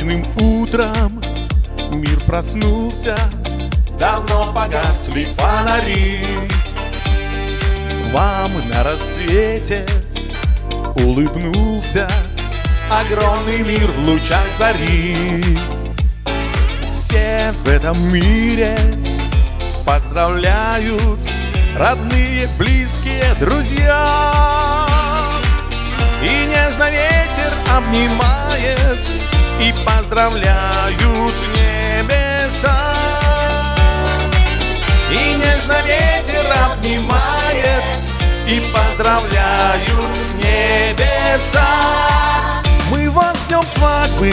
Ранним утром мир проснулся. Давно погасли фонари. Вам на рассвете улыбнулся Огромный мир в лучах зари. Все в этом мире поздравляют Родные, близкие, друзья. И нежно ветер обнимает Поздравляют небеса. И нежно ветер обнимает И поздравляют небеса. Мы вас днем свадьбы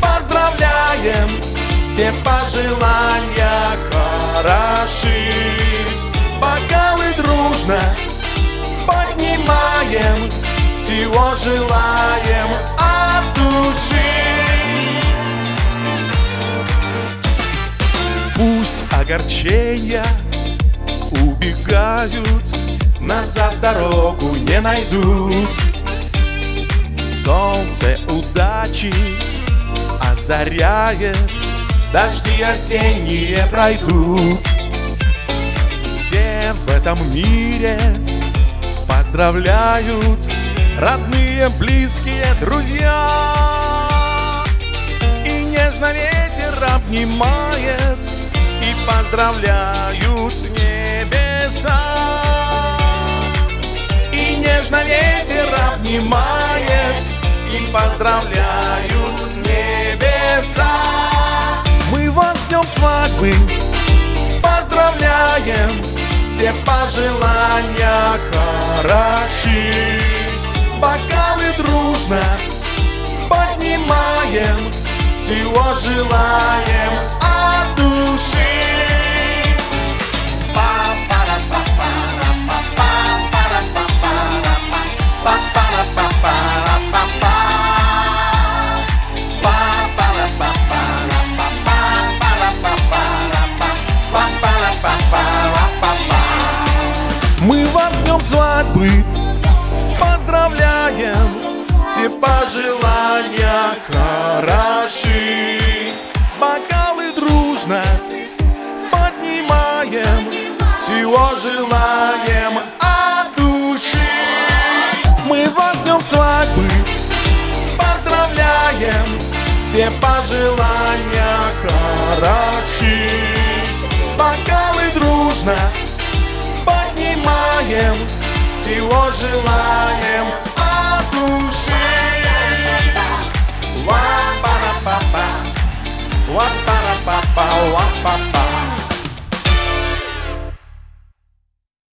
поздравляем Все пожелания хороши. Бокалы дружно поднимаем Всего желаем огорчения убегают Назад дорогу не найдут. Солнце удачи озаряет Дожди осенние пройдут. Все в этом мире поздравляют Родные, близкие, друзья. И нежно ветер обнимает поздравляют небеса. И нежно ветер обнимает И поздравляют небеса. Мы вас днем свадьбы поздравляем Все пожелания хороши. Бокалы дружно поднимаем Всего желаем Мы вас днем свадьбы поздравляем. Все пожелания хороши. Бокалы дружно поднимаем. Всего желаем от души. Мы вас днем свадьбы поздравляем. Все пожелания хороши. Бокалы дружно поднимаем Всего желаем от души Ва-па-ра-па-па Ва-па-ра-па-па Ва-па-па